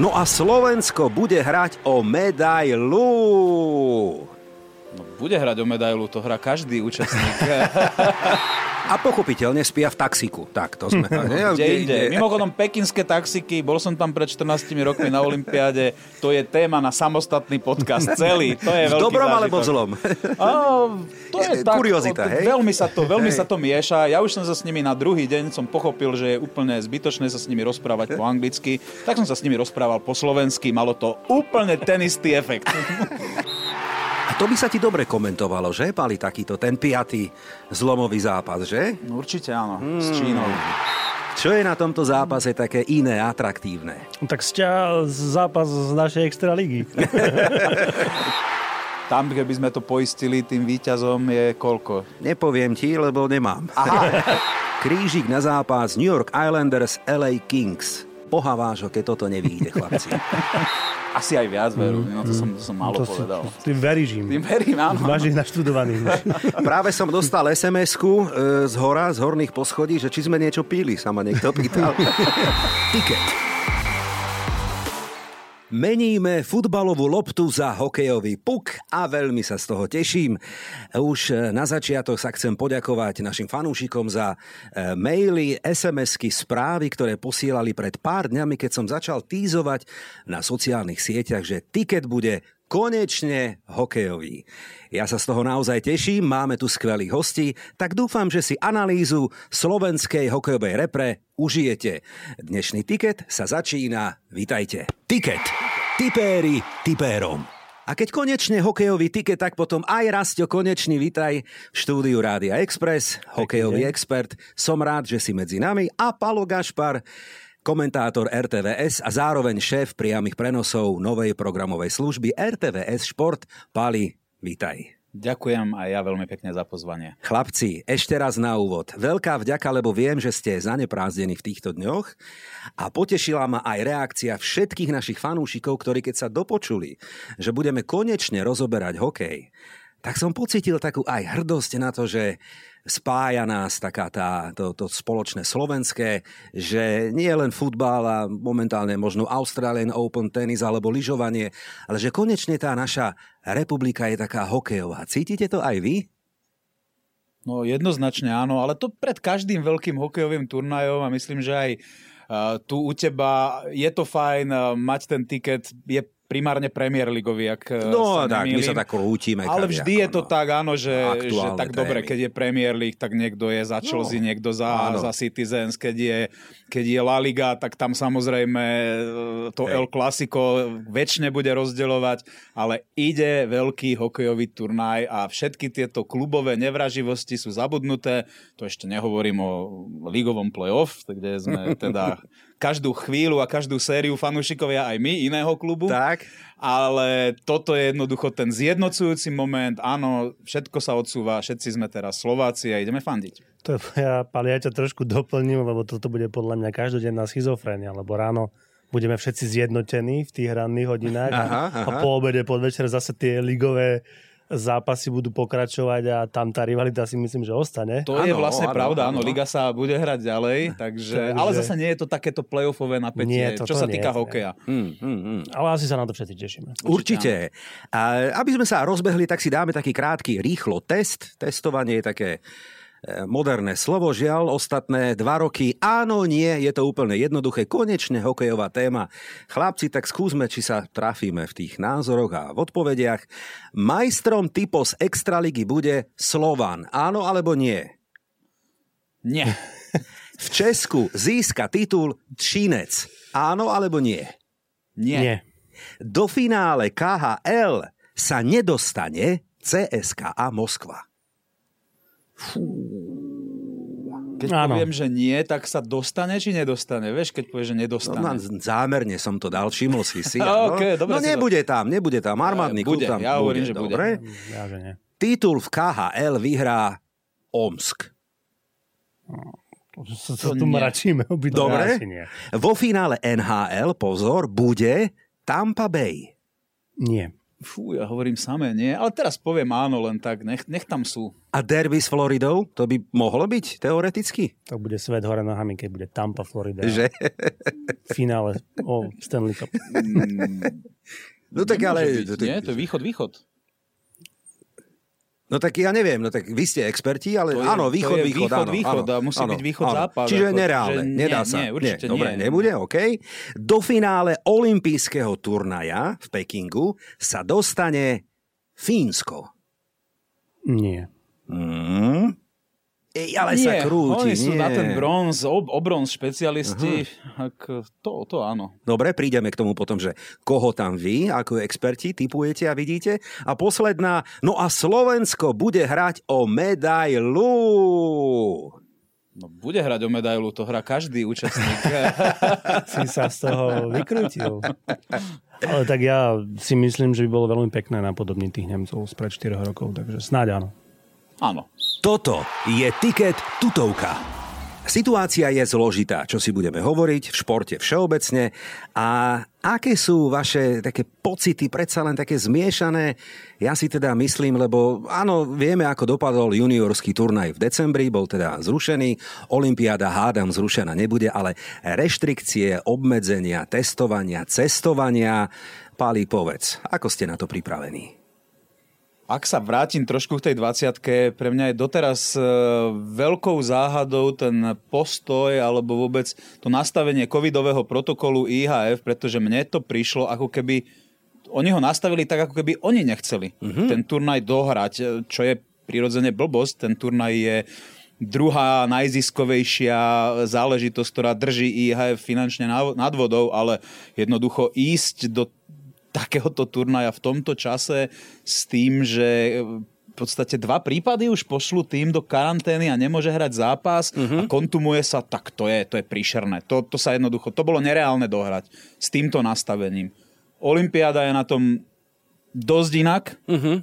No a Slovensko bude hrať o medailu. No, bude hrať o medailu, to hrá každý účastník. A pochopiteľne spia v taxiku. Tak, to sme... Ne? Kde inde. Mimochodom, pekinské taxiky, bol som tam pred 14 rokmi na Olympiáde, to je téma na samostatný podcast celý. To je v dobrom zážitok. alebo zlom? A, to je, je tak, Kuriozita, hej? Veľmi sa, to, veľmi hej. sa to mieša. Ja už som sa s nimi na druhý deň som pochopil, že je úplne zbytočné sa s nimi rozprávať po anglicky, tak som sa s nimi rozprával po slovensky. Malo to úplne ten istý efekt. To by sa ti dobre komentovalo, že, Pali, takýto, ten piatý zlomový zápas, že? No, určite áno, hmm. s Čínou. Čo je na tomto zápase také iné, atraktívne? Tak sťa zápas z našej extra ligy. Tam, keby sme to poistili, tým výťazom je koľko? Nepoviem ti, lebo nemám. Aha. Krížik na zápas New York Islanders LA Kings. Boha vášho, keď toto nevíde, chlapci. Asi aj viac veru, mm, no to som, to som málo to povedal. Si, tým veríš im. Tým verím, áno. Máš ich naštudovaných. Práve som dostal SMS-ku e, z hora, z horných poschodí, že či sme niečo píli, sa ma niekto pýtal. Tiket. Meníme futbalovú loptu za hokejový puk a veľmi sa z toho teším. Už e, na začiatok sa chcem poďakovať našim fanúšikom za e, maily, SMS-ky, správy, ktoré posielali pred pár dňami, keď som začal týzovať na sociálnych sieťach, že tiket bude konečne hokejový. Ja sa z toho naozaj teším, máme tu skvelých hostí, tak dúfam, že si analýzu slovenskej hokejovej repre užijete. Dnešný tiket sa začína, vitajte. Tiket. Tipéri tipérom. A keď konečne hokejový tiket, tak potom aj Rastio konečný vitaj v štúdiu Rádia Express, hokejový expert. Som rád, že si medzi nami a Palo Gašpar, komentátor RTVS a zároveň šéf priamých prenosov novej programovej služby RTVS Šport. Pali, vítaj. Ďakujem aj ja veľmi pekne za pozvanie. Chlapci, ešte raz na úvod. Veľká vďaka, lebo viem, že ste zaneprázdnení v týchto dňoch a potešila ma aj reakcia všetkých našich fanúšikov, ktorí keď sa dopočuli, že budeme konečne rozoberať hokej, tak som pocitil takú aj hrdosť na to, že spája nás taká tá, to, to spoločné slovenské, že nie len futbal a momentálne možno Australian Open tenis alebo lyžovanie, ale že konečne tá naša republika je taká hokejová. Cítite to aj vy? No jednoznačne áno, ale to pred každým veľkým hokejovým turnajom a myslím, že aj uh, tu u teba je to fajn uh, mať ten tiket, je primárne Premier Ligový, ak e, No sa tak, my sa tak rútime. Ale vždy ako, je to no. tak, áno, že, že tak témy. dobre, keď je Premier League, tak niekto je za Chelsea, no, niekto za, za Citizens, keď je, keď je La Liga, tak tam samozrejme e, to Hej. El Clasico väčšine bude rozdeľovať, ale ide veľký hokejový turnaj a všetky tieto klubové nevraživosti sú zabudnuté. To ešte nehovorím o ligovom playoff, kde sme teda každú chvíľu a každú sériu fanúšikovia aj my iného klubu. Tak. Ale toto je jednoducho ten zjednocujúci moment. Áno, všetko sa odsúva, všetci sme teraz Slováci a ideme fandiť. To ja, Pali, ja ťa trošku doplním, lebo toto bude podľa mňa každodenná schizofrénia, lebo ráno budeme všetci zjednotení v tých ranných hodinách aha, aha. a po obede, podvečer zase tie ligové zápasy budú pokračovať a tam tá rivalita si myslím, že ostane. To ano, je vlastne ano, pravda, áno, Liga sa bude hrať ďalej, takže, takže... ale zase nie je to takéto playoffové napätie, nie, to, čo to sa týka hokeja. Hmm, hmm, hmm. Ale asi sa na to všetci tešíme. Určite. Určite. A aby sme sa rozbehli, tak si dáme taký krátky, rýchlo test. Testovanie je také moderné slovo, žiaľ, ostatné dva roky. Áno, nie, je to úplne jednoduché, konečne hokejová téma. Chlapci, tak skúsme, či sa trafíme v tých názoroch a v odpovediach. Majstrom typos Extraligy bude Slovan. Áno alebo nie? Nie. V Česku získa titul Čínec. Áno alebo nie? Nie. nie. Do finále KHL sa nedostane CSKA Moskva. Fú. keď Áno. poviem, že nie, tak sa dostane či nedostane? Vieš, keď povieš, že nedostane. No, zámerne som to dal, všimol si si. okay, no, no nebude to... tam, nebude tam. Armádny klub tam ja hovorím, že bude. Dobre? Ja, že nie. Titul v KHL vyhrá Omsk. To sa tu mračíme. Dobre. Vo finále NHL, pozor, bude Tampa Bay. Nie. Fú, ja hovorím samé, nie? Ale teraz poviem áno, len tak, nech, nech tam sú. A derby s Floridou? To by mohlo byť, teoreticky? To bude svet hore nohami, keď bude Tampa, Florida. Že? Finále o Stanley Cup. Mm, no tak ale... Byť, nie, to je východ-východ. No tak ja neviem, no tak vy ste experti, ale to áno, východ, je východ, východ, áno, východ, áno, musí áno, byť východ, áno. západ. Čiže ako, nereálne, že nedá nie, sa. Nie, určite nie, dobre, nie. nebude, OK. Do finále olympijského turnaja v Pekingu sa dostane Fínsko. Nie. Mm. Ej, ale nie, sa krúti. Oni sú nie. na ten bronz, ob, o bronz špecialisti. Ak to, to áno. Dobre, prídeme k tomu potom, že koho tam vy ako experti typujete a vidíte. A posledná, no a Slovensko bude hrať o medailu. No bude hrať o medailu, to hrá každý účastník. si sa z toho vykrútil. Ale tak ja si myslím, že by bolo veľmi pekné napodobniť tých Nemcov spred 4 rokov, takže snáď áno. Áno. Toto je tiket tutovka. Situácia je zložitá, čo si budeme hovoriť v športe všeobecne a aké sú vaše také pocity, predsa len také zmiešané? Ja si teda myslím, lebo áno, vieme, ako dopadol juniorský turnaj v decembri, bol teda zrušený, Olympiáda hádam zrušená nebude, ale reštrikcie, obmedzenia, testovania, cestovania, Pálí, povedz, ako ste na to pripravení? Ak sa vrátim trošku k tej 20 pre mňa je doteraz e, veľkou záhadou ten postoj alebo vôbec to nastavenie covidového protokolu IHF, pretože mne to prišlo ako keby oni ho nastavili tak, ako keby oni nechceli mm-hmm. ten turnaj dohrať, e, čo je prirodzene blbosť. Ten turnaj je druhá najziskovejšia záležitosť, ktorá drží IHF finančne nad vodou, ale jednoducho ísť do takéhoto turnaja v tomto čase s tým, že v podstate dva prípady už pošlu tým do karantény a nemôže hrať zápas uh-huh. a kontumuje sa, tak to je, to je príšerné. To, to sa jednoducho, to bolo nereálne dohrať s týmto nastavením. Olympiáda je na tom dosť inak. Uh-huh.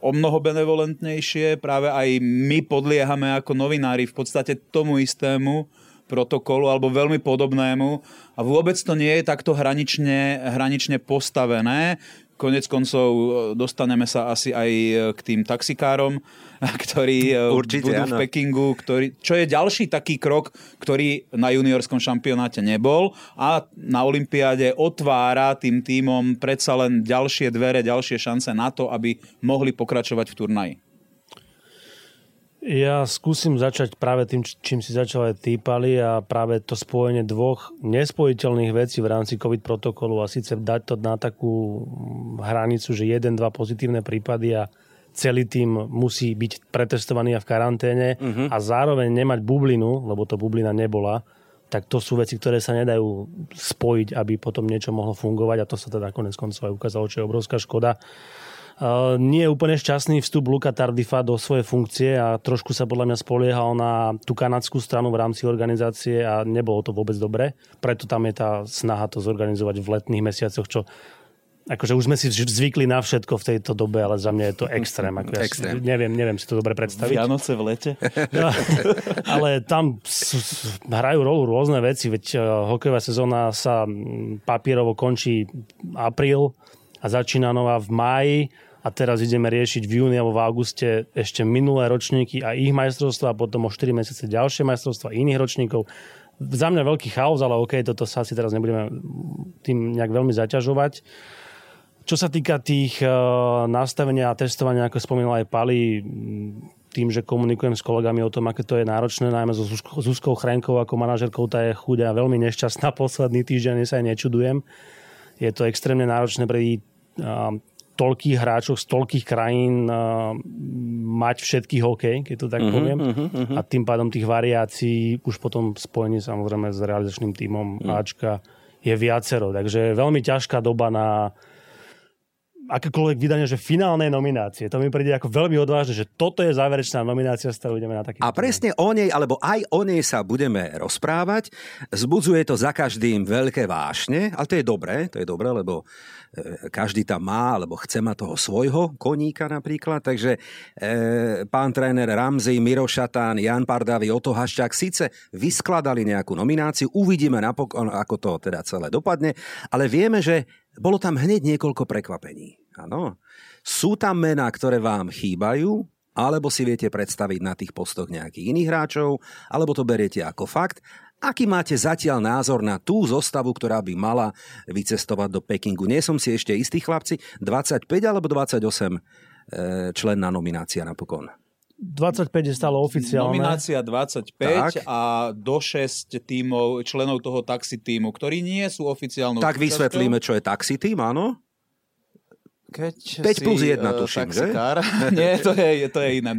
o mnoho benevolentnejšie. Práve aj my podliehame ako novinári v podstate tomu istému protokolu alebo veľmi podobnému a vôbec to nie je takto hranične, hranične postavené. Konec koncov e, dostaneme sa asi aj e, k tým taxikárom, ktorí e, Určite, budú áno. v Pekingu, ktorý, čo je ďalší taký krok, ktorý na juniorskom šampionáte nebol a na Olympiáde otvára tým týmom predsa len ďalšie dvere, ďalšie šance na to, aby mohli pokračovať v turnaji. Ja skúsim začať práve tým, čím si začal aj týpali a práve to spojenie dvoch nespojiteľných vecí v rámci COVID protokolu a síce dať to na takú hranicu, že jeden, dva pozitívne prípady a celý tým musí byť pretestovaný a v karanténe uh-huh. a zároveň nemať bublinu, lebo to bublina nebola, tak to sú veci, ktoré sa nedajú spojiť, aby potom niečo mohlo fungovať a to sa teda konec koncov aj ukázalo, čo je obrovská škoda nie je úplne šťastný vstup Luka Tardifa do svojej funkcie a trošku sa podľa mňa spoliehal na tú kanadskú stranu v rámci organizácie a nebolo to vôbec dobre. Preto tam je tá snaha to zorganizovať v letných mesiacoch, čo Akože už sme si zvykli na všetko v tejto dobe, ale za mňa je to extrém. Ako ja extrém. Si, neviem, neviem si to dobre predstaviť. Vianoce v lete. No, ale tam hrajú rolu rôzne veci, veď uh, hokejová sezóna sa papierovo končí apríl a začína nová v máji a teraz ideme riešiť v júni alebo v auguste ešte minulé ročníky a ich majstrovstva a potom o 4 mesiace ďalšie majstrovstva iných ročníkov. Za mňa veľký chaos, ale OK, toto sa asi teraz nebudeme tým nejak veľmi zaťažovať. Čo sa týka tých uh, nastavenia a testovania, ako spomínal aj Pali, tým, že komunikujem s kolegami o tom, aké to je náročné, najmä so Zuzkou Chránkou ako manažerkou, tá je chuďa veľmi nešťastná posledný týždeň, sa aj nečudujem. Je to extrémne náročné pre toľkých hráčov z toľkých krajín uh, mať všetkých OK, keď to tak uh-huh, poviem. Uh-huh, uh-huh. A tým pádom tých variácií už potom spojení samozrejme s realizačným tímom uh-huh. Ačka je viacero. Takže veľmi ťažká doba na akékoľvek vydanie, že finálne nominácie. To mi príde ako veľmi odvážne, že toto je záverečná nominácia, s ktorou ideme na taký. A presne o nej, alebo aj o nej sa budeme rozprávať. Zbudzuje to za každým veľké vášne, ale to je dobré, to je dobré, lebo každý tam má, alebo chce mať toho svojho koníka napríklad. Takže e, pán tréner Ramzi, Miro Šatán, Jan Pardavi, Oto Haščák síce vyskladali nejakú nomináciu, uvidíme napokon, ako to teda celé dopadne, ale vieme, že bolo tam hneď niekoľko prekvapení. Áno. Sú tam mená, ktoré vám chýbajú, alebo si viete predstaviť na tých postoch nejakých iných hráčov, alebo to beriete ako fakt. Aký máte zatiaľ názor na tú zostavu, ktorá by mala vycestovať do Pekingu? Nie som si ešte istý, chlapci, 25 alebo 28 e, členná nominácia napokon? 25 je stále oficiálne. Nominácia 25 tak. a do 6 tímov, členov toho taxi týmu, ktorí nie sú oficiálnou Tak vysvetlíme, čo je taxi tým, áno? Keď 5 plus 1, uh, tuším, taxikár. že? Nie, to je, to je iné.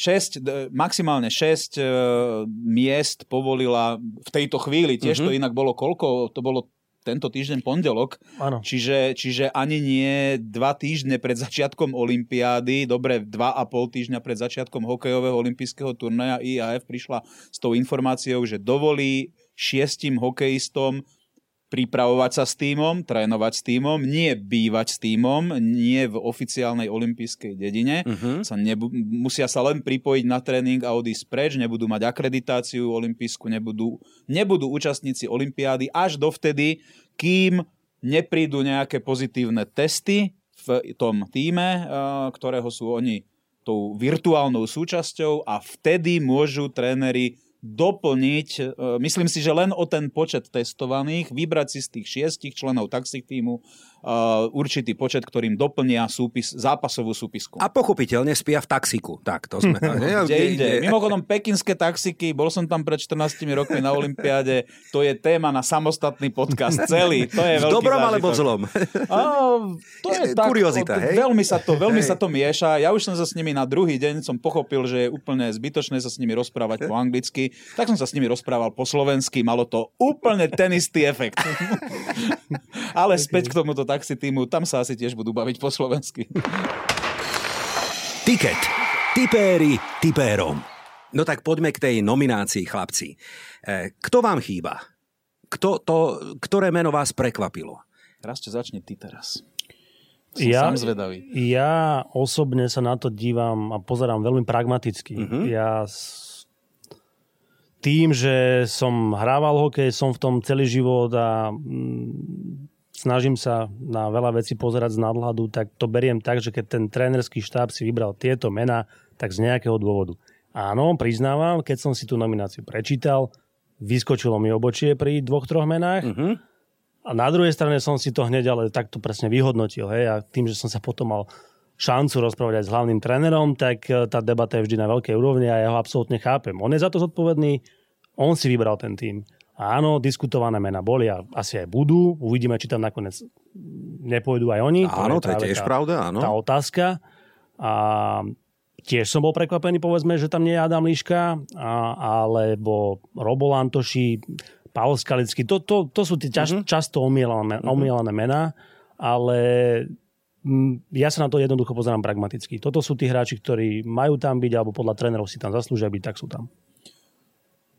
6, maximálne 6 uh, miest povolila v tejto chvíli. Tiež uh-huh. to inak bolo koľko? To bolo tento týždeň pondelok. Čiže, čiže ani nie dva týždne pred začiatkom Olympiády, dobre, dva a pol týždňa pred začiatkom hokejového olympijského turnaja IAF prišla s tou informáciou, že dovolí šiestim hokejistom pripravovať sa s týmom, trénovať s týmom, nie bývať s týmom, nie v oficiálnej olympijskej dedine. Uh-huh. Sa nebu- musia sa len pripojiť na tréning a odísť preč, nebudú mať akreditáciu olympijskú, nebudú, nebudú účastníci olympiády až dovtedy, kým neprídu nejaké pozitívne testy v tom týme, ktorého sú oni tou virtuálnou súčasťou a vtedy môžu tréneri doplniť, e, myslím si, že len o ten počet testovaných, vybrať si z tých šiestich členov taxi týmu určitý počet, ktorým doplnia súpis, zápasovú súpisku. A pochopiteľne spia v taxiku. Tak, to sme... kde inde. Mimochodom, pekinské taxiky, bol som tam pred 14 rokmi na Olympiáde, to je téma na samostatný podcast celý. To je veľký v dobrom zážitok. alebo v zlom? A, to je tak, Kuriozita, hej? Veľmi sa to, veľmi sa to mieša. Ja už som sa s nimi na druhý deň som pochopil, že je úplne zbytočné sa s nimi rozprávať po anglicky, tak som sa s nimi rozprával po slovensky, malo to úplne ten istý efekt. Ale späť k tomuto taxi týmu, tam sa asi tiež budú baviť po slovensky. Tiket. Tipéri tipérom. No tak poďme k tej nominácii, chlapci. E, kto vám chýba? Kto to, ktoré meno vás prekvapilo? Raste, začne ty teraz. Som ja, sám zvedavý. Ja osobne sa na to dívam a pozerám veľmi pragmaticky. Uh-huh. Ja tým, že som hrával hokej, som v tom celý život a mm, snažím sa na veľa vecí pozerať z nadhľadu, tak to beriem tak, že keď ten trénerský štáb si vybral tieto mená, tak z nejakého dôvodu. Áno, priznávam, keď som si tú nomináciu prečítal, vyskočilo mi obočie pri dvoch, troch menách. Uh-huh. A na druhej strane som si to hneď ale takto presne vyhodnotil. Hej? A tým, že som sa potom mal šancu rozprávať aj s hlavným trénerom, tak e, tá debata je vždy na veľkej úrovni a ja ho absolútne chápem. On je za to zodpovedný, on si vybral ten tým. Áno, diskutované mená boli a asi aj budú. Uvidíme, či tam nakoniec nepôjdu aj oni. Áno, to je, to je tiež tá, pravda, áno. Tá otázka. A tiež som bol prekvapený, povedzme, že tam nie je Adam Liška, a, alebo Robo Lantoši, Pavel Skalický. To, to, to sú tie ťaž, uh-huh. často omielané, uh-huh. omielané mená, ale ja sa na to jednoducho pozerám pragmaticky. Toto sú tí hráči, ktorí majú tam byť, alebo podľa trénerov si tam zaslúžia byť, tak sú tam.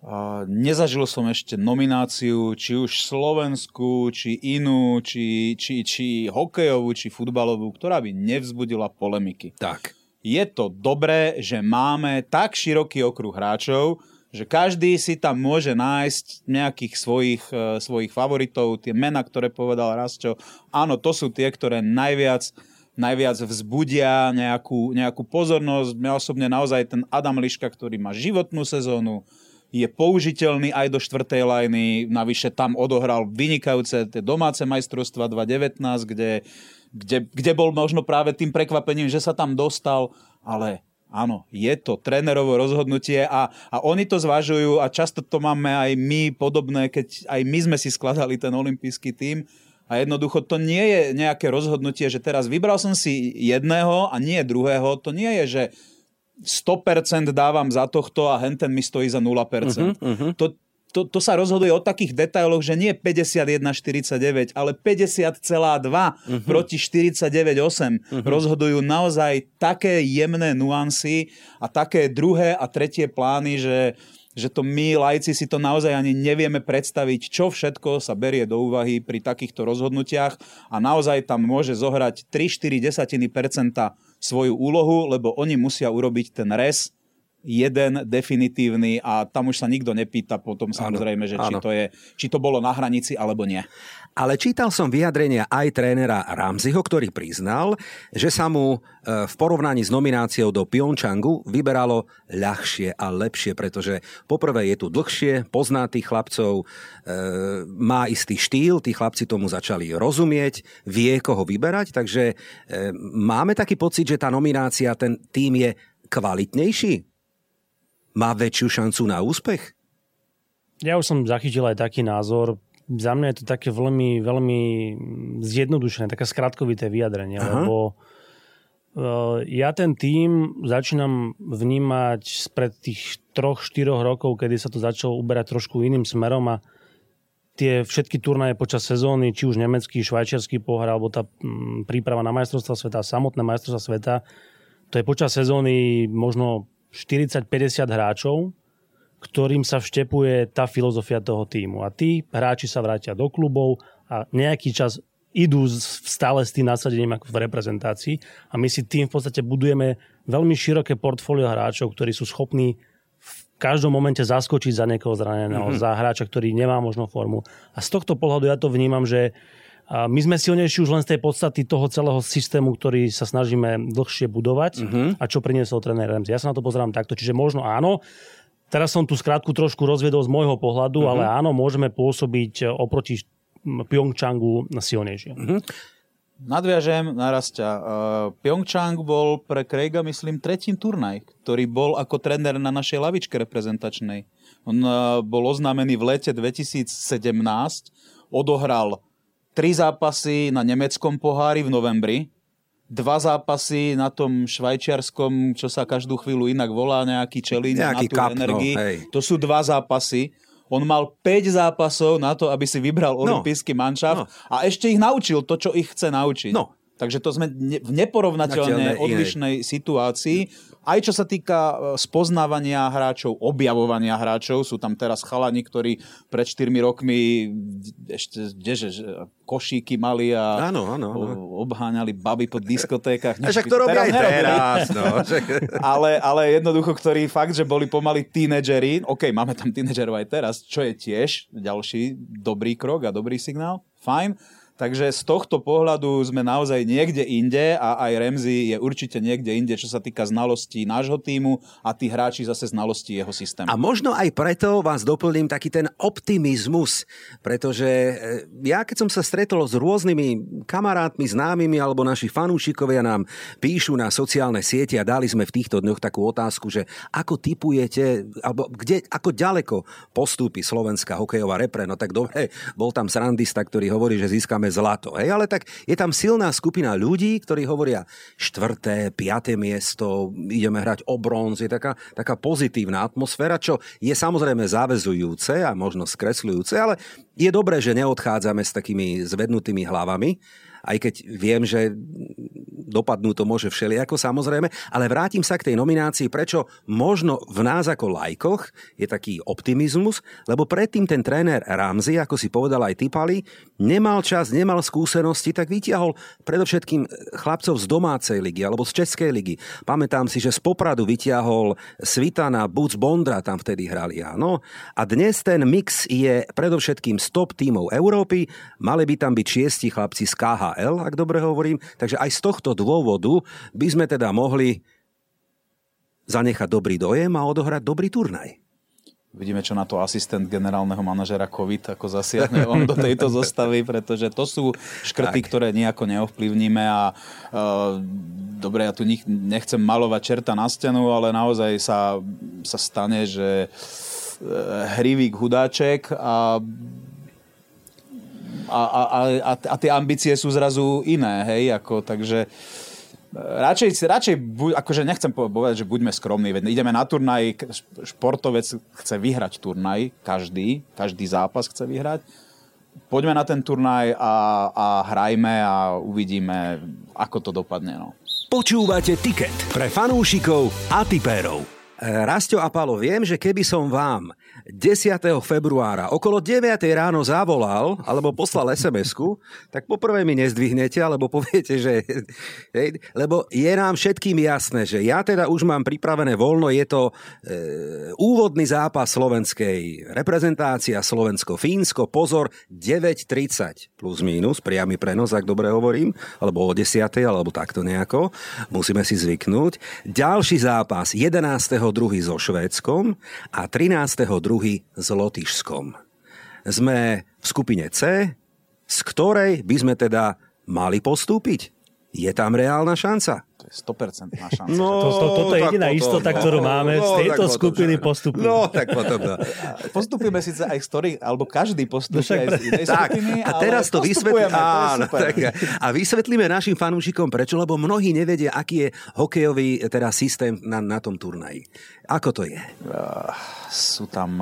A nezažil som ešte nomináciu, či už slovenskú, či inú, či, či, či hokejovú, či futbalovú, ktorá by nevzbudila polemiky. Tak. Je to dobré, že máme tak široký okruh hráčov, že každý si tam môže nájsť nejakých svojich, uh, svojich favoritov, tie mená, ktoré povedal Rastio. Áno, to sú tie, ktoré najviac najviac vzbudia nejakú, nejakú pozornosť. Mňa osobne naozaj ten Adam Liška, ktorý má životnú sezónu, je použiteľný aj do štvrtej lajny. Navyše tam odohral vynikajúce tie domáce majstrovstva 2019, kde, kde, kde bol možno práve tým prekvapením, že sa tam dostal, ale Áno, je to trénerovo rozhodnutie a, a oni to zvažujú a často to máme aj my podobné, keď aj my sme si skladali ten olimpijský tím a jednoducho to nie je nejaké rozhodnutie, že teraz vybral som si jedného a nie druhého. To nie je, že 100% dávam za tohto a henten mi stojí za 0%. Uh-huh, uh-huh. To, to, to sa rozhoduje o takých detailoch, že nie 51-49, ale 50,2 uh-huh. proti 49,8. Uh-huh. Rozhodujú naozaj také jemné nuancy a také druhé a tretie plány, že že to my, lajci, si to naozaj ani nevieme predstaviť, čo všetko sa berie do úvahy pri takýchto rozhodnutiach a naozaj tam môže zohrať 3-4 desatiny percenta svoju úlohu, lebo oni musia urobiť ten res, jeden definitívny a tam už sa nikto nepýta potom samozrejme, že či to, je, či to bolo na hranici alebo nie. Ale čítal som vyjadrenia aj trénera Ramziho, ktorý priznal, že sa mu e, v porovnaní s nomináciou do Pyeongchangu vyberalo ľahšie a lepšie, pretože poprvé je tu dlhšie, pozná tých chlapcov, e, má istý štýl, tí chlapci tomu začali rozumieť, vie koho vyberať, takže e, máme taký pocit, že tá nominácia, ten tým je kvalitnejší? Má väčšiu šancu na úspech? Ja už som zachytil aj taký názor. Za mňa je to také veľmi, veľmi zjednodušené, také skratkovité vyjadrenie, Aha. lebo e, ja ten tým začínam vnímať spred tých troch, štyroch rokov, kedy sa to začalo uberať trošku iným smerom a tie všetky turnaje počas sezóny, či už nemecký, švajčiarsky pohár, alebo tá príprava na majstrovstva sveta, samotné majstrovstva sveta, to je počas sezóny možno 40-50 hráčov, ktorým sa vštepuje tá filozofia toho týmu. A tí hráči sa vrátia do klubov a nejaký čas idú stále s tým nasadením ako v reprezentácii a my si tým v podstate budujeme veľmi široké portfólio hráčov, ktorí sú schopní v každom momente zaskočiť za niekoho zraneného, mm-hmm. za hráča, ktorý nemá možno formu. A z tohto pohľadu ja to vnímam, že a my sme silnejší už len z tej podstaty toho celého systému, ktorý sa snažíme dlhšie budovať uh-huh. a čo priniesol tréner Remzi. Ja sa na to pozerám takto. Čiže možno áno, teraz som tu skrátku trošku rozviedol z môjho pohľadu, uh-huh. ale áno, môžeme pôsobiť oproti Pyeongchangu silnejšie. Uh-huh. Nadviažem na Rastia. Uh, Pyeongchang bol pre Craiga, myslím, tretím turnaj, ktorý bol ako tréner na našej lavičke reprezentačnej. On uh, bol oznámený v lete 2017, odohral tri zápasy na nemeckom pohári v novembri, dva zápasy na tom švajčiarskom, čo sa každú chvíľu inak volá, nejaký čelín na tú kap, no, energii. No, To sú dva zápasy. On mal 5 zápasov na to, aby si vybral no. olimpijský manšaft no. a ešte ich naučil to, čo ich chce naučiť. No. Takže to sme v neporovnateľne odlišnej situácii aj čo sa týka e, spoznávania hráčov, objavovania hráčov, sú tam teraz chalani, ktorí pred 4 rokmi ešte, kdeže, košíky mali a áno, áno, áno. obháňali baby po diskotékach. A však to robia aj teraz. No. ale, ale jednoducho, ktorí fakt, že boli pomaly tínedžeri, OK, máme tam tínedžerov aj teraz, čo je tiež ďalší dobrý krok a dobrý signál, fajn Takže z tohto pohľadu sme naozaj niekde inde a aj Remzi je určite niekde inde, čo sa týka znalostí nášho týmu a tí hráči zase znalosti jeho systému. A možno aj preto vás doplním taký ten optimizmus, pretože e, ja keď som sa stretol s rôznymi kamarátmi, známymi alebo naši fanúšikovia nám píšu na sociálne siete a dali sme v týchto dňoch takú otázku, že ako typujete, alebo kde, ako ďaleko postúpi slovenská hokejová repre, no tak dobre, bol tam srandista, ktorý hovorí, že získame zlato. Hej? Ale tak je tam silná skupina ľudí, ktorí hovoria štvrté, piaté miesto, ideme hrať o bronz, je taká, taká pozitívna atmosféra, čo je samozrejme záväzujúce a možno skresľujúce, ale je dobré, že neodchádzame s takými zvednutými hlavami, aj keď viem, že dopadnú to môže všelijako samozrejme, ale vrátim sa k tej nominácii, prečo možno v nás ako lajkoch je taký optimizmus, lebo predtým ten tréner Ramzi, ako si povedal aj Typali, nemal čas, nemal skúsenosti, tak vytiahol predovšetkým chlapcov z domácej ligy alebo z Českej ligy. Pamätám si, že z Popradu vytiahol Svitana, Buc Bondra tam vtedy hrali, áno. A dnes ten mix je predovšetkým stop tímov Európy, mali by tam byť šiesti chlapci z KHL, ak dobre hovorím, takže aj z tohto dôvodu by sme teda mohli zanechať dobrý dojem a odohrať dobrý turnaj. Vidíme, čo na to asistent generálneho manažera COVID, ako zasiahne on do tejto zostavy, pretože to sú škrty, tak. ktoré nejako neovplyvníme a uh, dobre, ja tu nechcem malovať čerta na stenu, ale naozaj sa, sa stane, že uh, hrivík hudáček a a, a, a, a tie ambície sú zrazu iné, hej, ako, takže Radšej, radšej buď, akože nechcem povedať, že buďme skromní, veď ideme na turnaj, športovec chce vyhrať turnaj, každý, každý zápas chce vyhrať. Poďme na ten turnaj a, a hrajme a uvidíme, ako to dopadne. No. Počúvate Ticket pre fanúšikov a tipérov. Rastio a Palo, viem, že keby som vám 10. februára okolo 9. ráno zavolal alebo poslal sms tak poprvé mi nezdvihnete, alebo poviete, že... Hej, lebo je nám všetkým jasné, že ja teda už mám pripravené voľno, je to e, úvodný zápas slovenskej reprezentácia Slovensko-Fínsko, pozor, 9.30 plus minus, priamy prenos, ak dobre hovorím, alebo o 10. alebo takto nejako, musíme si zvyknúť. Ďalší zápas 11.2. so Švédskom a 13 druhý s Lotyšskom. Sme v skupine C, z ktorej by sme teda mali postúpiť. Je tam reálna šanca? To je 100% šanca. No, to, to, toto je jediná potom, istota, ktorú no, máme. No, z tejto skupiny postupíme. No, tak potom. No. Postupíme síce aj z ktorých, alebo každý postupuje no, aj z inej tak, skupiny, a teraz to vysvetlíme. Áno, tak, a vysvetlíme našim fanúšikom prečo, lebo mnohí nevedia, aký je hokejový teda systém na, na tom turnaji. Ako to je? Sú tam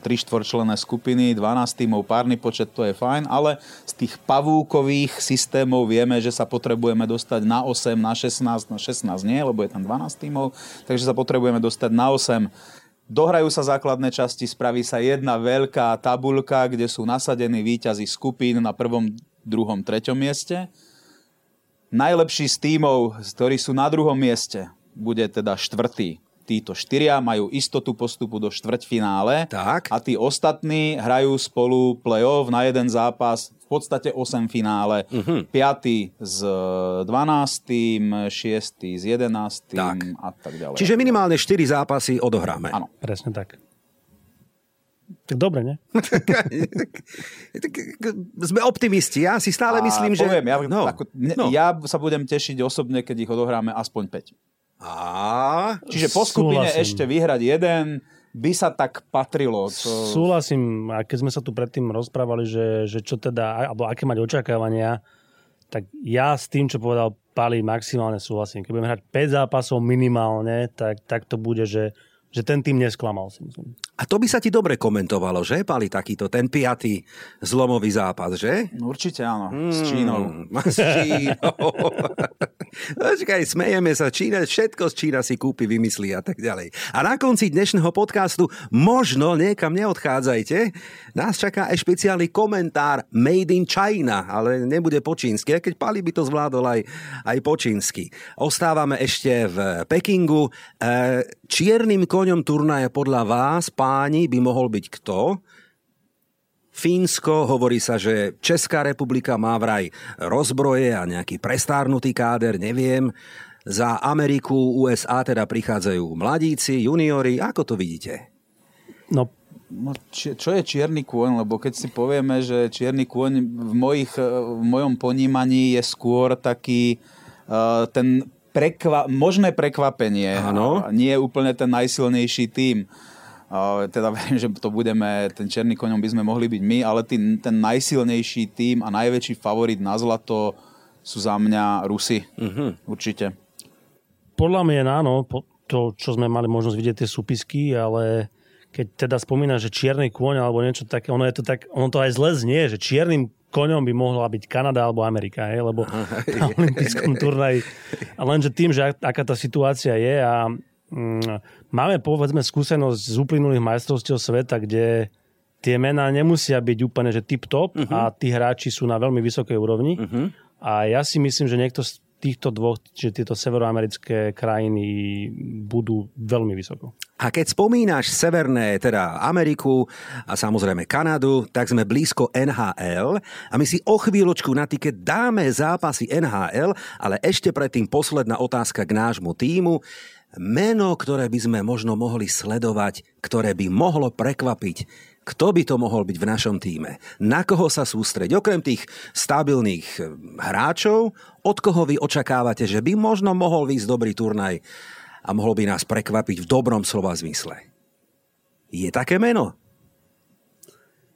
tri štvorčlené skupiny, 12 tímov, párny počet, to je fajn, ale z tých pavúkových systémov vieme, že sa potrebujeme dostať na 8, na 16, na 16 nie, lebo je tam 12 tímov, takže sa potrebujeme dostať na 8. Dohrajú sa základné časti, spraví sa jedna veľká tabulka, kde sú nasadení výťazí skupín na prvom, druhom, treťom mieste. Najlepší z tímov, ktorí sú na druhom mieste, bude teda štvrtý títo štyria majú istotu postupu do štvrťfinále tak. a tí ostatní hrajú spolu play-off na jeden zápas v podstate 8 finále. Uh-huh. 5. s 12., 6. s 11. Tak. a tak ďalej. Čiže minimálne 4 zápasy odohráme. Áno. Presne tak. Tak dobre, ne? Sme optimisti. Ja si stále a myslím, poviem, že... Ja, no, ako, no. ja sa budem tešiť osobne, keď ich odohráme aspoň 5. A... Čiže po skupine Súhlasím. ešte vyhrať jeden by sa tak patrilo. To... Súhlasím, a keď sme sa tu predtým rozprávali, že, že čo teda, alebo aké mať očakávania, tak ja s tým, čo povedal Pali, maximálne súhlasím. Keď budeme hrať 5 zápasov minimálne, tak, tak to bude, že že ten tým nesklamal, si myslím. A to by sa ti dobre komentovalo, že, Pali, takýto, ten piatý zlomový zápas, že? No, určite áno, hmm, s Čínou. S Čínou. Počkaj, smejeme sa, Čína, všetko z Čína si kúpi, vymyslí a tak ďalej. A na konci dnešného podcastu, možno niekam neodchádzajte, nás čaká aj špeciálny komentár Made in China, ale nebude po čínsky, keď Pali by to zvládol aj, aj po čínsky. Ostávame ešte v Pekingu. E, čiernym koňom turnaje podľa vás, páni, by mohol byť kto? Fínsko, hovorí sa, že Česká republika má vraj rozbroje a nejaký prestárnutý káder, neviem. Za Ameriku, USA teda prichádzajú mladíci, juniori. Ako to vidíte? No, no či, čo je čierny kôň? Lebo keď si povieme, že čierny kôň v, mojich, v mojom ponímaní je skôr taký uh, ten prekva- možné prekvapenie. Áno. Nie je úplne ten najsilnejší tým. Teda verím, že to budeme, ten černý koňom by sme mohli byť my, ale tý, ten najsilnejší tým a najväčší favorit na zlato sú za mňa Rusy. Uh-huh. Určite. Podľa mňa áno, to, čo sme mali možnosť vidieť tie súpisky, ale keď teda spomína, že čierny kôň alebo niečo také, ono je to tak, ono to aj zle znie, že čiernym koňom by mohla byť Kanada alebo Amerika, hej, lebo na olympijskom turnaji. A lenže tým, že aká tá situácia je a mm, máme povedzme skúsenosť z uplynulých majstrovstiev sveta, kde tie mená nemusia byť úplne že tip-top uh-huh. a tí hráči sú na veľmi vysokej úrovni. Uh-huh. A ja si myslím, že niekto z týchto dvoch, že tieto severoamerické krajiny budú veľmi vysoko. A keď spomínaš Severné, teda Ameriku a samozrejme Kanadu, tak sme blízko NHL a my si o chvíľočku na tiket dáme zápasy NHL, ale ešte predtým posledná otázka k nášmu týmu. Meno, ktoré by sme možno mohli sledovať, ktoré by mohlo prekvapiť kto by to mohol byť v našom týme? Na koho sa sústrediť? Okrem tých stabilných eh, hráčov, od koho vy očakávate, že by možno mohol výjsť dobrý turnaj a mohol by nás prekvapiť v dobrom slova zmysle? Je také meno?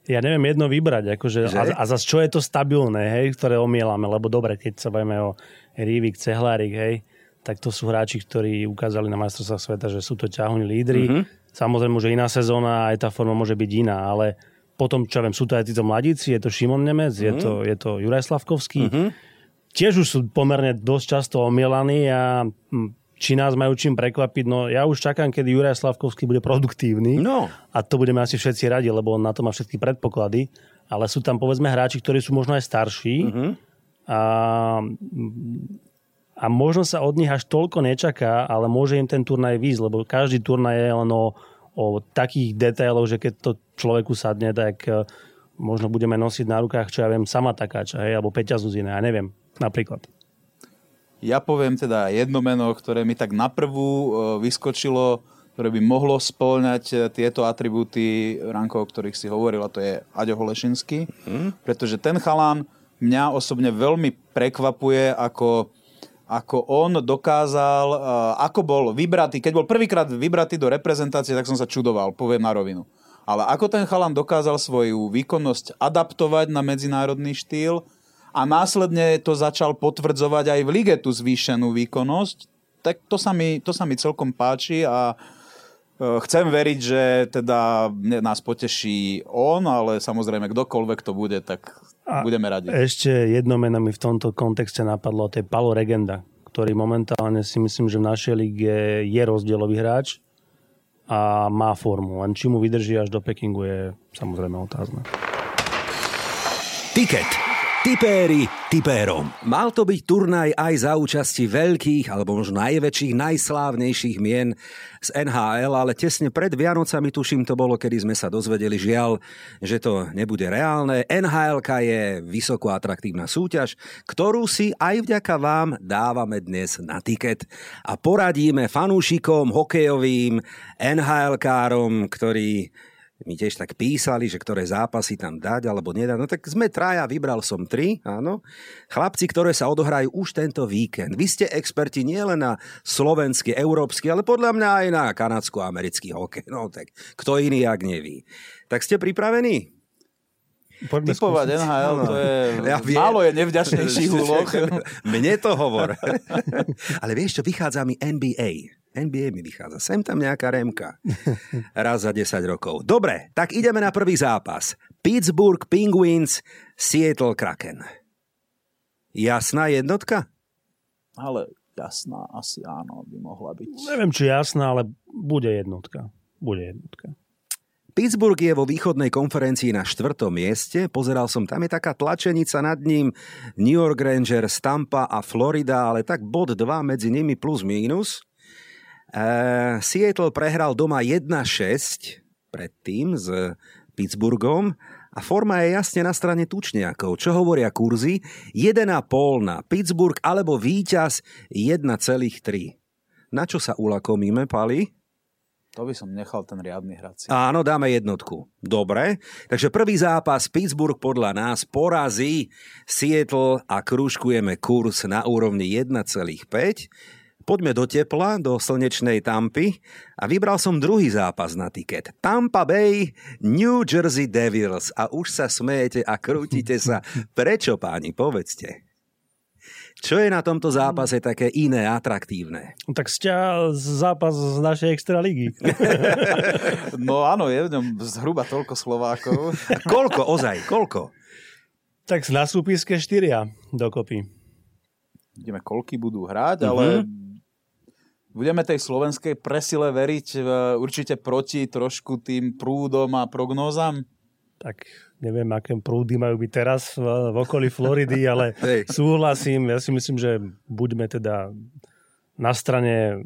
Ja neviem jedno vybrať, akože, a, a zase čo je to stabilné, hej, ktoré omielame, lebo dobre, keď sa bavíme o Rívik, Cehlárik, hej, tak to sú hráči, ktorí ukázali na majstrovstvách sveta, že sú to ťahuň lídry. Mm-hmm. Samozrejme, že iná sezóna, aj tá forma môže byť iná, ale potom, čo ja viem, sú to aj títo mladíci, je to Šimon Nemec, mm-hmm. je, to, je to Juraj Slavkovský. Mm-hmm. Tiež už sú pomerne dosť často omielaní a hm, či nás majú čím prekvapiť, no ja už čakám, kedy Juraj Slavkovský bude produktívny no. a to budeme asi všetci radi, lebo on na to má všetky predpoklady, ale sú tam povedzme hráči, ktorí sú možno aj starší mm-hmm. a a možno sa od nich až toľko nečaká, ale môže im ten turnaj výjsť, lebo každý turnaj je len o, o takých detailoch, že keď to človeku sadne, tak e, možno budeme nosiť na rukách, čo ja viem, sama takáča, hej, alebo Peťa Zuzina, ja neviem, napríklad. Ja poviem teda jedno meno, ktoré mi tak na prvú e, vyskočilo, ktoré by mohlo spĺňať e, tieto atribúty Ranko, o ktorých si hovoril, a to je Aďo Holešinský, mm. pretože ten chalán mňa osobne veľmi prekvapuje ako ako on dokázal, eh, ako bol vybratý, keď bol prvýkrát vybratý do reprezentácie, tak som sa čudoval, poviem na rovinu. Ale ako ten chalan dokázal svoju výkonnosť adaptovať na medzinárodný štýl a následne to začal potvrdzovať aj v lige tú zvýšenú výkonnosť, tak to sa mi, to sa mi celkom páči a eh, chcem veriť, že teda nás poteší on, ale samozrejme kdokoľvek to bude, tak a budeme radi. Ešte jedno meno mi v tomto kontexte napadlo, to je Palo Regenda, ktorý momentálne si myslím, že v našej lige je rozdielový hráč a má formu. Len či mu vydrží až do Pekingu je samozrejme otázne. Ticket. Tipéri tipérom. Mal to byť turnaj aj za účasti veľkých, alebo možno najväčších, najslávnejších mien z NHL, ale tesne pred Vianocami, tuším to bolo, kedy sme sa dozvedeli žiaľ, že to nebude reálne. NHL je vysoko atraktívna súťaž, ktorú si aj vďaka vám dávame dnes na tiket a poradíme fanúšikom, hokejovým, NHL-károm, ktorí mi tiež tak písali, že ktoré zápasy tam dať alebo nedať. No tak sme traja, vybral som tri, áno. Chlapci, ktoré sa odohrajú už tento víkend. Vy ste experti nielen na slovenský, európsky, ale podľa mňa aj na kanadsko-americký hokej. No tak kto iný, ak neví. Tak ste pripravení? Poďme Typovať skúsiť. NHL, to je... Ja viem. Málo je nevďačnejších úloh. Mne to hovor. Ale vieš čo, vychádza mi NBA. NBA mi vychádza. Sem tam nejaká remka. Raz za 10 rokov. Dobre, tak ideme na prvý zápas. Pittsburgh Penguins, Seattle Kraken. Jasná jednotka? Ale jasná asi áno, by mohla byť. Neviem, či jasná, ale bude jednotka. Bude jednotka. Pittsburgh je vo východnej konferencii na štvrtom mieste. Pozeral som, tam je taká tlačenica nad ním. New York Rangers, Tampa a Florida, ale tak bod 2 medzi nimi plus mínus. Uh, Seattle prehral doma 1-6 predtým s Pittsburghom a forma je jasne na strane tučniakov. Čo hovoria kurzy? 1,5 na Pittsburgh alebo víťaz 1,3. Na čo sa ulakomíme, Pali? To by som nechal ten riadny hrací. Áno, dáme jednotku. Dobre. Takže prvý zápas Pittsburgh podľa nás porazí Seattle a krúžkujeme kurz na úrovni 1,5. Poďme do tepla, do slnečnej Tampy a vybral som druhý zápas na tiket. Tampa Bay, New Jersey Devils a už sa smejete a krútite sa. Prečo, páni, povedzte? Čo je na tomto zápase také iné, atraktívne? No tak sťa zápas z našej extra ligy. no áno, je v ňom zhruba toľko Slovákov. koľko, ozaj, koľko? Tak na súpiske štyria dokopy. Ideme, koľky budú hrať, mm-hmm. Budeme tej slovenskej presile veriť e, určite proti trošku tým prúdom a prognózam? Tak neviem, aké prúdy majú byť teraz v, v okolí Floridy, ale súhlasím. Ja si myslím, že buďme teda na strane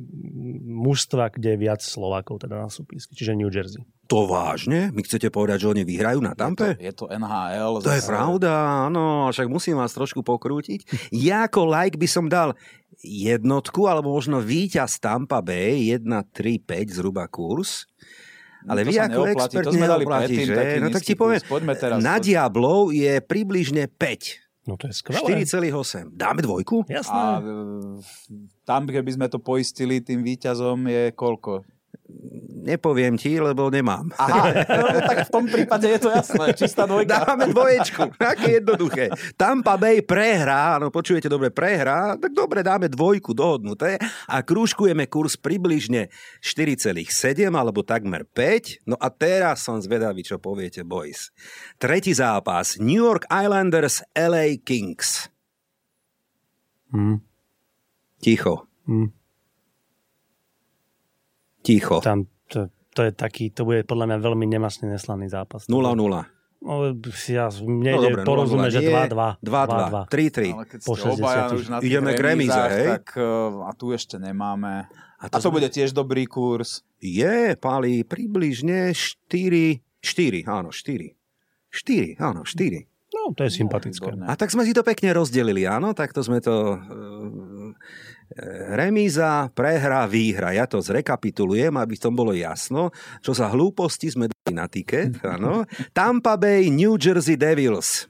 mužstva, kde je viac Slovákov teda na súpisky, čiže New Jersey. To vážne? My chcete povedať, že oni vyhrajú na Tampe? Je to, je to NHL. To zase. je pravda, áno, však musím vás trošku pokrútiť. Ja ako like by som dal jednotku, alebo možno víťaz Tampa Bay, 1-3-5 zhruba kurz. Ale no vy ako neoplatí, expert to sme dali predtým, že? No tak ti poviem, teraz na Diablov je približne 5. No to je skvelé. 4,8. Dáme dvojku? Jasné. A tam, keby sme to poistili tým výťazom, je koľko? Nepoviem ti, lebo nemám. Aha, no, tak v tom prípade je to jasné, čistá dvojka. Dáme dvoječku, také jednoduché. Tampa Bay prehrá, no počujete dobre, prehrá, tak dobre, dáme dvojku dohodnuté a krúžkujeme kurz približne 4,7 alebo takmer 5. No a teraz som zvedavý, čo poviete, boys. Tretí zápas. New York Islanders LA Kings. Hmm. Ticho. Hmm. Ticho. Tam to, to je taký, to bude podľa mňa veľmi nemasne neslaný zápas. 0-0. No, ja, mne no, dobre, porozumie, že 2-2. 2-2. 3-3. Po 60. Už na Ideme k remíze, hej? Tak, uh, a tu ešte nemáme. A to, a to sme... bude tiež dobrý kurz. Je, Pali, približne 4, 4, áno, 4. 4, áno, 4. No, to je sympatické. No, a tak sme si to pekne rozdelili, áno, takto sme to... Uh, remíza, prehra, výhra. Ja to zrekapitulujem, aby tom bolo jasno, čo za hlúposti sme dali na tiket. Áno. Tampa Bay, New Jersey Devils.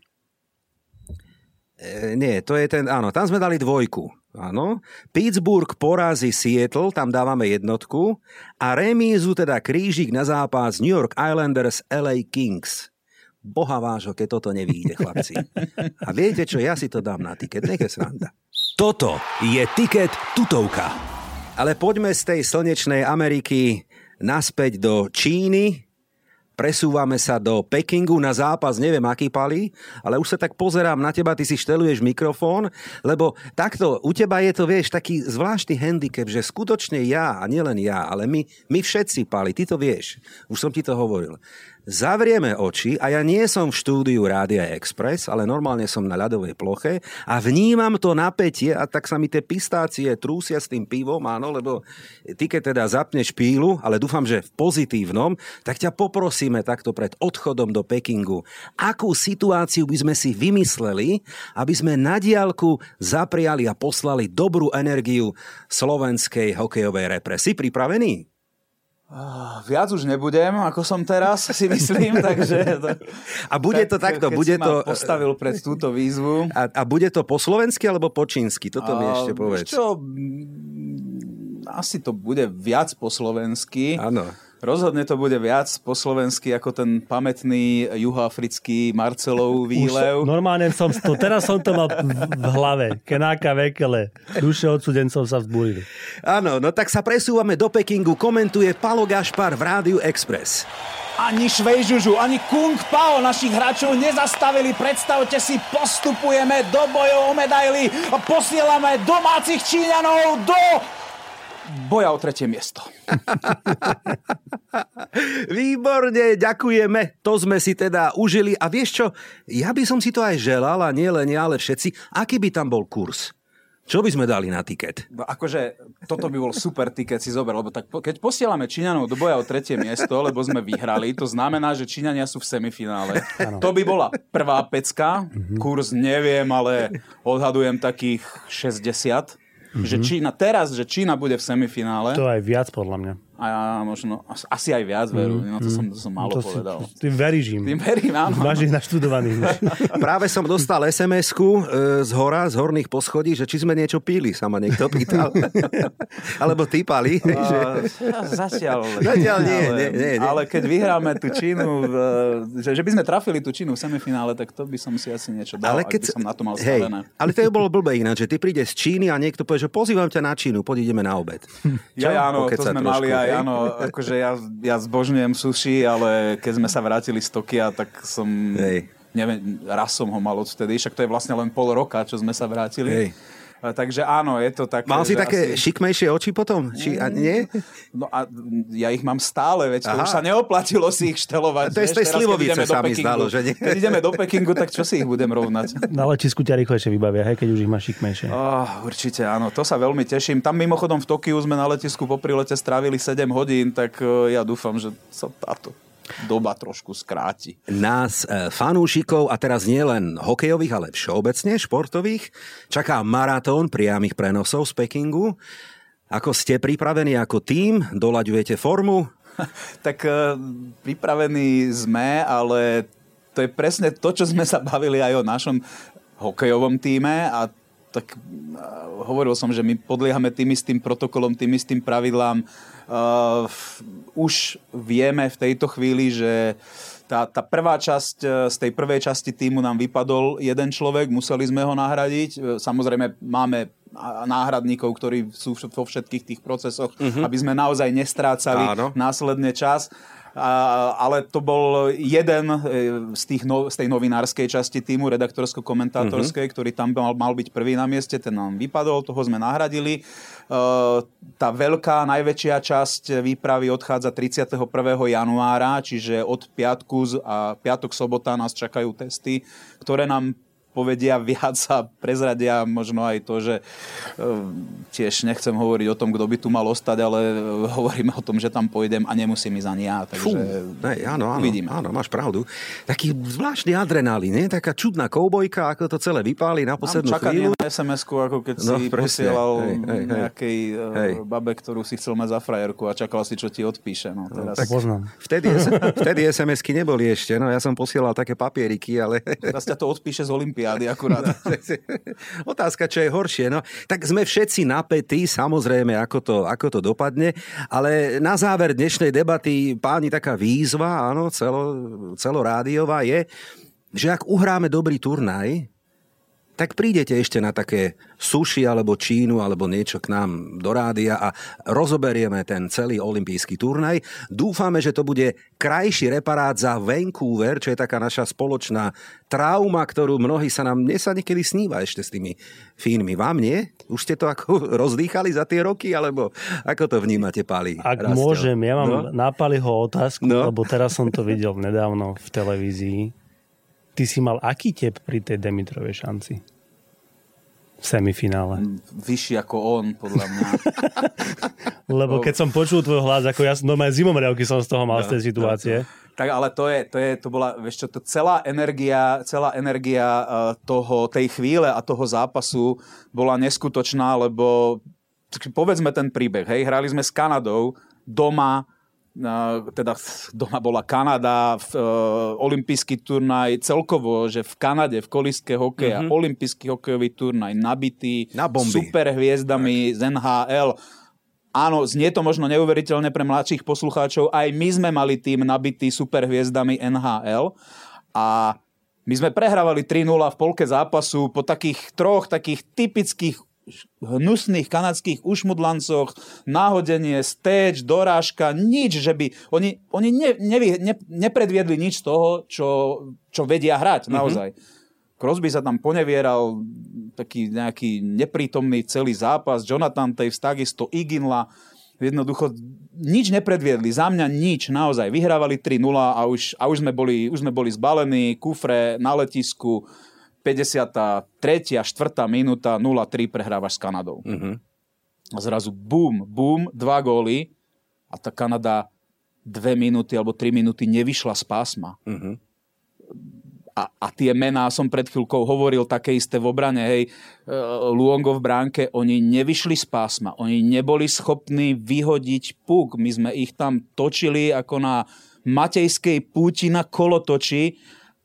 E, nie, to je ten, áno, tam sme dali dvojku. Áno. Pittsburgh porazí Seattle, tam dávame jednotku. A remízu, teda krížik na zápas New York Islanders LA Kings. Boha vášho, keď toto nevíde, chlapci. A viete čo, ja si to dám na tiket, nech je sranda. Toto je tiket tutovka. Ale poďme z tej slnečnej Ameriky naspäť do Číny, presúvame sa do Pekingu na zápas, neviem aký palí, ale už sa tak pozerám na teba, ty si šteluješ mikrofón, lebo takto, u teba je to, vieš, taký zvláštny handicap, že skutočne ja, a nielen ja, ale my, my všetci pali, ty to vieš, už som ti to hovoril zavrieme oči a ja nie som v štúdiu Rádia Express, ale normálne som na ľadovej ploche a vnímam to napätie a tak sa mi tie pistácie trúsia s tým pivom, áno, lebo ty keď teda zapneš pílu, ale dúfam, že v pozitívnom, tak ťa poprosíme takto pred odchodom do Pekingu, akú situáciu by sme si vymysleli, aby sme na diálku zapriali a poslali dobrú energiu slovenskej hokejovej repre. Si pripravený? Uh, viac už nebudem, ako som teraz, si myslím, takže... To, a bude to tak, takto, bude to... postavil pred túto výzvu. A, a bude to po slovensky alebo po čínsky? Toto mi ešte povedz. Čo, asi to bude viac po slovensky. Áno. Rozhodne to bude viac po slovensky ako ten pamätný juhoafrický Marcelov výlev. Už, normálne som to, teraz som to mal v hlave. Kenáka vekele. Duše odsudencov sa vzbúrili. Áno, no tak sa presúvame do Pekingu. Komentuje Palo Gašpar v Rádiu Express. Ani Švejžužu, ani Kung Pao našich hráčov nezastavili. Predstavte si, postupujeme do bojov o medaily a posielame domácich Číňanov do boja o tretie miesto. Výborne, ďakujeme. To sme si teda užili. A vieš čo, ja by som si to aj želal, a nie len ja, ale všetci. Aký by tam bol kurz? Čo by sme dali na tiket? No akože, toto by bol super tiket si zober, lebo tak keď posielame Číňanov do boja o tretie miesto, lebo sme vyhrali, to znamená, že Číňania sú v semifinále. Ano. To by bola prvá pecka, mm-hmm. kurz neviem, ale odhadujem takých 60 Mm-hmm. Že Čína, teraz, že Čína bude v semifinále. To aj viac podľa mňa. A možno, asi aj viac veru, mm, no to, mm, som, to som málo to povedal. Si, ty veríš im. Tým verím, áno. Máš ich naštudovaných. Práve som dostal SMS-ku e, z hora, z horných poschodí, že či sme niečo píli, sa ma niekto pýtal. Alebo ty pali. Uh, že... Zatiaľ, zatiaľ nie, ale, nie, nie, nie. Ale keď vyhráme tú Čínu, v, že, že by sme trafili tú Čínu v semifinále, tak to by som si asi niečo dal, ale keď, by som na to mal hej, stavené. Ale to je bolo blbé ináč, že ty prídeš z Číny a niekto povie, že pozývam ťa na Čínu, poď ideme na obed. Ja, áno, to sme mali aj áno, akože ja, ja zbožňujem sushi, ale keď sme sa vrátili z Tokia, tak som... Hej. Neviem, raz som ho mal odvtedy, však to je vlastne len pol roka, čo sme sa vrátili. Hej. Takže áno, je to také... Mal si také asi... šikmejšie oči potom? Či, a nie? No a ja ich mám stále, veď to už sa neoplatilo si ich štelovať. A to je z tej slivovice sa mi zdalo, že nie? Keď ideme do Pekingu, tak čo si ich budem rovnať? Na letisku ťa rýchlejšie vybavia, hej, keď už ich máš šikmejšie. Oh, určite áno, to sa veľmi teším. Tam mimochodom v Tokiu sme na letisku po prilete strávili 7 hodín, tak eh, ja dúfam, že sa táto doba trošku skráti. Nás e, fanúšikov, a teraz nie len hokejových, ale všeobecne športových, čaká maratón priamých prenosov z Pekingu. Ako ste pripravení ako tým? Dolaďujete formu? tak e, pripravení sme, ale to je presne to, čo sme sa bavili aj o našom hokejovom týme a tak hovoril som, že my podliehame tým istým protokolom, tým istým pravidlám. Uh, už vieme v tejto chvíli, že tá, tá prvá časť, e, z tej prvej časti týmu nám vypadol jeden človek, museli sme ho nahradiť. E, samozrejme máme náhradníkov, ktorí sú vo všetkých tých procesoch, uh-huh. aby sme naozaj nestrácali Áno. následne čas. A, ale to bol jeden e, z, tých no, z tej novinárskej časti týmu, redaktorsko-komentátorskej, uh-huh. ktorý tam mal, mal byť prvý na mieste, ten nám vypadol, toho sme nahradili. Uh, tá veľká, najväčšia časť výpravy odchádza 31. januára, čiže od piatku a piatok, sobota nás čakajú testy, ktoré nám povedia viac a prezradia možno aj to, že e, tiež nechcem hovoriť o tom, kto by tu mal ostať, ale e, hovoríme o tom, že tam pôjdem a nemusím ísť ani ja. Takže Fú, ne, áno, áno, uvidíme. áno, máš pravdu. Taký zvláštny adrenalín, nie? taká čudná koubojka, ako to celé vypáli na poslednú Mám chvíľu. na SMS-ku, ako keď no, si presne, posielal hej, hej, nejakej e, hej. babe, ktorú si chcel mať za frajerku a čakal si, čo ti odpíše. No, teraz... no, tak poznám. Vtedy, vtedy SMS-ky neboli ešte, no ja som posielal také papieriky, ale... Teraz ťa to odpíše z Olympiády olympiády akurát. Otázka, čo je horšie. No, tak sme všetci napätí, samozrejme, ako to, ako to dopadne, ale na záver dnešnej debaty, páni, taká výzva, áno, celo, celorádiová je, že ak uhráme dobrý turnaj, tak prídete ešte na také suši alebo Čínu alebo niečo k nám do rádia a rozoberieme ten celý olimpijský turnaj. Dúfame, že to bude krajší reparát za Vancouver, čo je taká naša spoločná trauma, ktorú mnohí sa nám, dnes sa niekedy sníva ešte s tými Fínmi. Vám nie? Už ste to ako rozdýchali za tie roky, alebo ako to vnímate, Pali? Ak Rastio? môžem, ja mám no? na Paliho otázku, no? lebo teraz som to videl nedávno v televízii Ty si mal aký tep pri tej Demitrovej šanci? V semifinále. Mm, vyšší ako on, podľa mňa. Lebo keď som počul tvoj hlas, ako ja normálne zimomriavky som z toho mal, z tej situácie. Tak ale to je, to je, to bola, vieš čo, to celá energia, celá energia uh, toho, tej chvíle a toho zápasu bola neskutočná, lebo povedzme ten príbeh, hej, hrali sme s Kanadou doma, teda doma bola Kanada, v, uh, olimpijský turnaj celkovo, že v Kanade, v koliske hokeja, mm-hmm. olimpijský hokejový turnaj nabitý Na super hviezdami tak. z NHL. Áno, znie to možno neuveriteľne pre mladších poslucháčov, aj my sme mali tým nabitý super hviezdami NHL a my sme prehrávali 3-0 v polke zápasu po takých troch takých typických hnusných kanadských ušmudlancoch, náhodenie, stage, dorážka, nič, že by... Oni, oni ne, nevy, ne, nepredviedli nič z toho, čo, čo vedia hrať, mm-hmm. naozaj. Crosby sa tam ponevieral, taký nejaký neprítomný celý zápas, Jonathan Taves takisto, Iginla, jednoducho nič nepredviedli, za mňa nič, naozaj. Vyhrávali 3-0 a už, a už, sme boli, už sme boli zbalení, kufre na letisku, 53. a 4. minúta 0-3 prehrávaš s Kanadou. Uh-huh. A zrazu bum, bum, dva góly a tá Kanada dve minúty alebo tri minúty nevyšla z pásma. Uh-huh. A, a tie mená som pred chvíľkou hovoril také isté v obrane, hej, e, Luongo v bránke, oni nevyšli z pásma, oni neboli schopní vyhodiť puk, my sme ich tam točili ako na Matejskej púti na kolotoči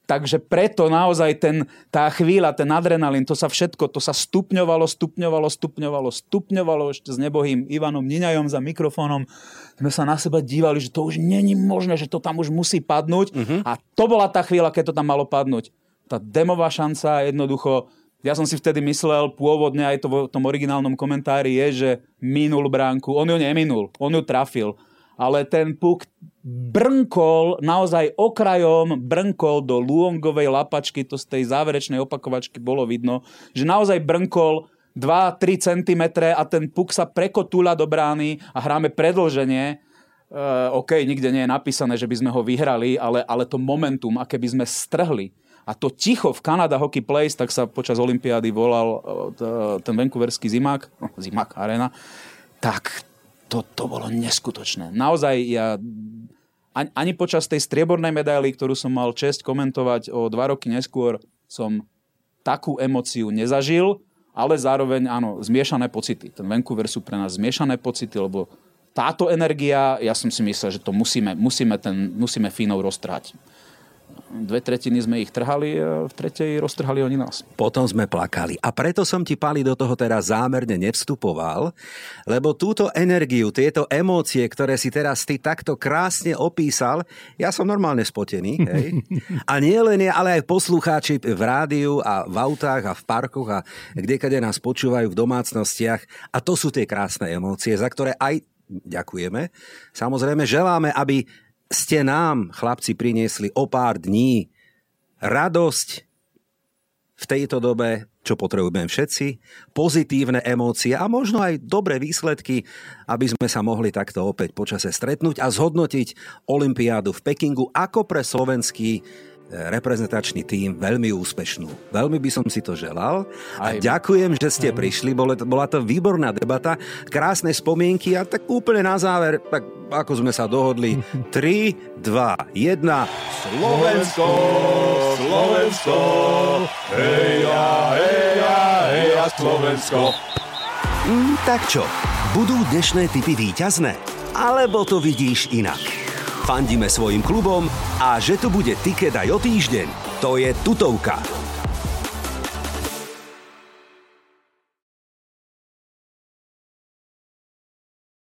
Takže preto naozaj ten, tá chvíľa, ten adrenalín, to sa všetko, to sa stupňovalo, stupňovalo, stupňovalo, stupňovalo ešte s nebohým Ivanom Niňajom za mikrofónom. Sme sa na seba dívali, že to už není možné, že to tam už musí padnúť. Uh-huh. A to bola tá chvíľa, keď to tam malo padnúť. Tá demová šanca jednoducho, ja som si vtedy myslel, pôvodne aj to v tom originálnom komentári je, že minul bránku. On ju neminul, on ju trafil ale ten puk brnkol, naozaj okrajom brnkol do Luongovej lapačky, to z tej záverečnej opakovačky bolo vidno, že naozaj brnkol 2-3 cm a ten puk sa prekotúľa do brány a hráme predlženie. Uh, OK, nikde nie je napísané, že by sme ho vyhrali, ale, ale to momentum, aké by sme strhli, a to ticho v Canada Hockey Place, tak sa počas Olympiády volal uh, ten vancouverský zimák, no, zimák arena, tak to, to bolo neskutočné. Naozaj ja ani, počas tej striebornej medaily, ktorú som mal čest komentovať o dva roky neskôr, som takú emociu nezažil, ale zároveň áno, zmiešané pocity. Ten Vancouver sú pre nás zmiešané pocity, lebo táto energia, ja som si myslel, že to musíme, musíme, ten, musíme Fínov roztráť. Dve tretiny sme ich trhali a v tretej roztrhali oni nás. Potom sme plakali. A preto som ti, Pali, do toho teraz zámerne nevstupoval, lebo túto energiu, tieto emócie, ktoré si teraz ty takto krásne opísal, ja som normálne spotený. Hej? A nie len ja, ale aj poslucháči v rádiu a v autách a v parkoch a kde kade nás počúvajú v domácnostiach. A to sú tie krásne emócie, za ktoré aj ďakujeme. Samozrejme, želáme, aby ste nám, chlapci, priniesli o pár dní radosť v tejto dobe, čo potrebujeme všetci, pozitívne emócie a možno aj dobré výsledky, aby sme sa mohli takto opäť počase stretnúť a zhodnotiť Olympiádu v Pekingu ako pre slovenský reprezentačný tím veľmi úspešnú. Veľmi by som si to želal a Aj. ďakujem, že ste Aj. prišli. Bola to, bola to výborná debata, krásne spomienky a tak úplne na záver, tak ako sme sa dohodli, 3, 2, 1, Slovensko, Slovensko, heja, heja, heja, Slovensko. Mm, tak čo, budú dnešné typy výťazné? Alebo to vidíš inak? Fandíme svojim klubom a že tu bude tiket aj o týždeň, to je tutovka.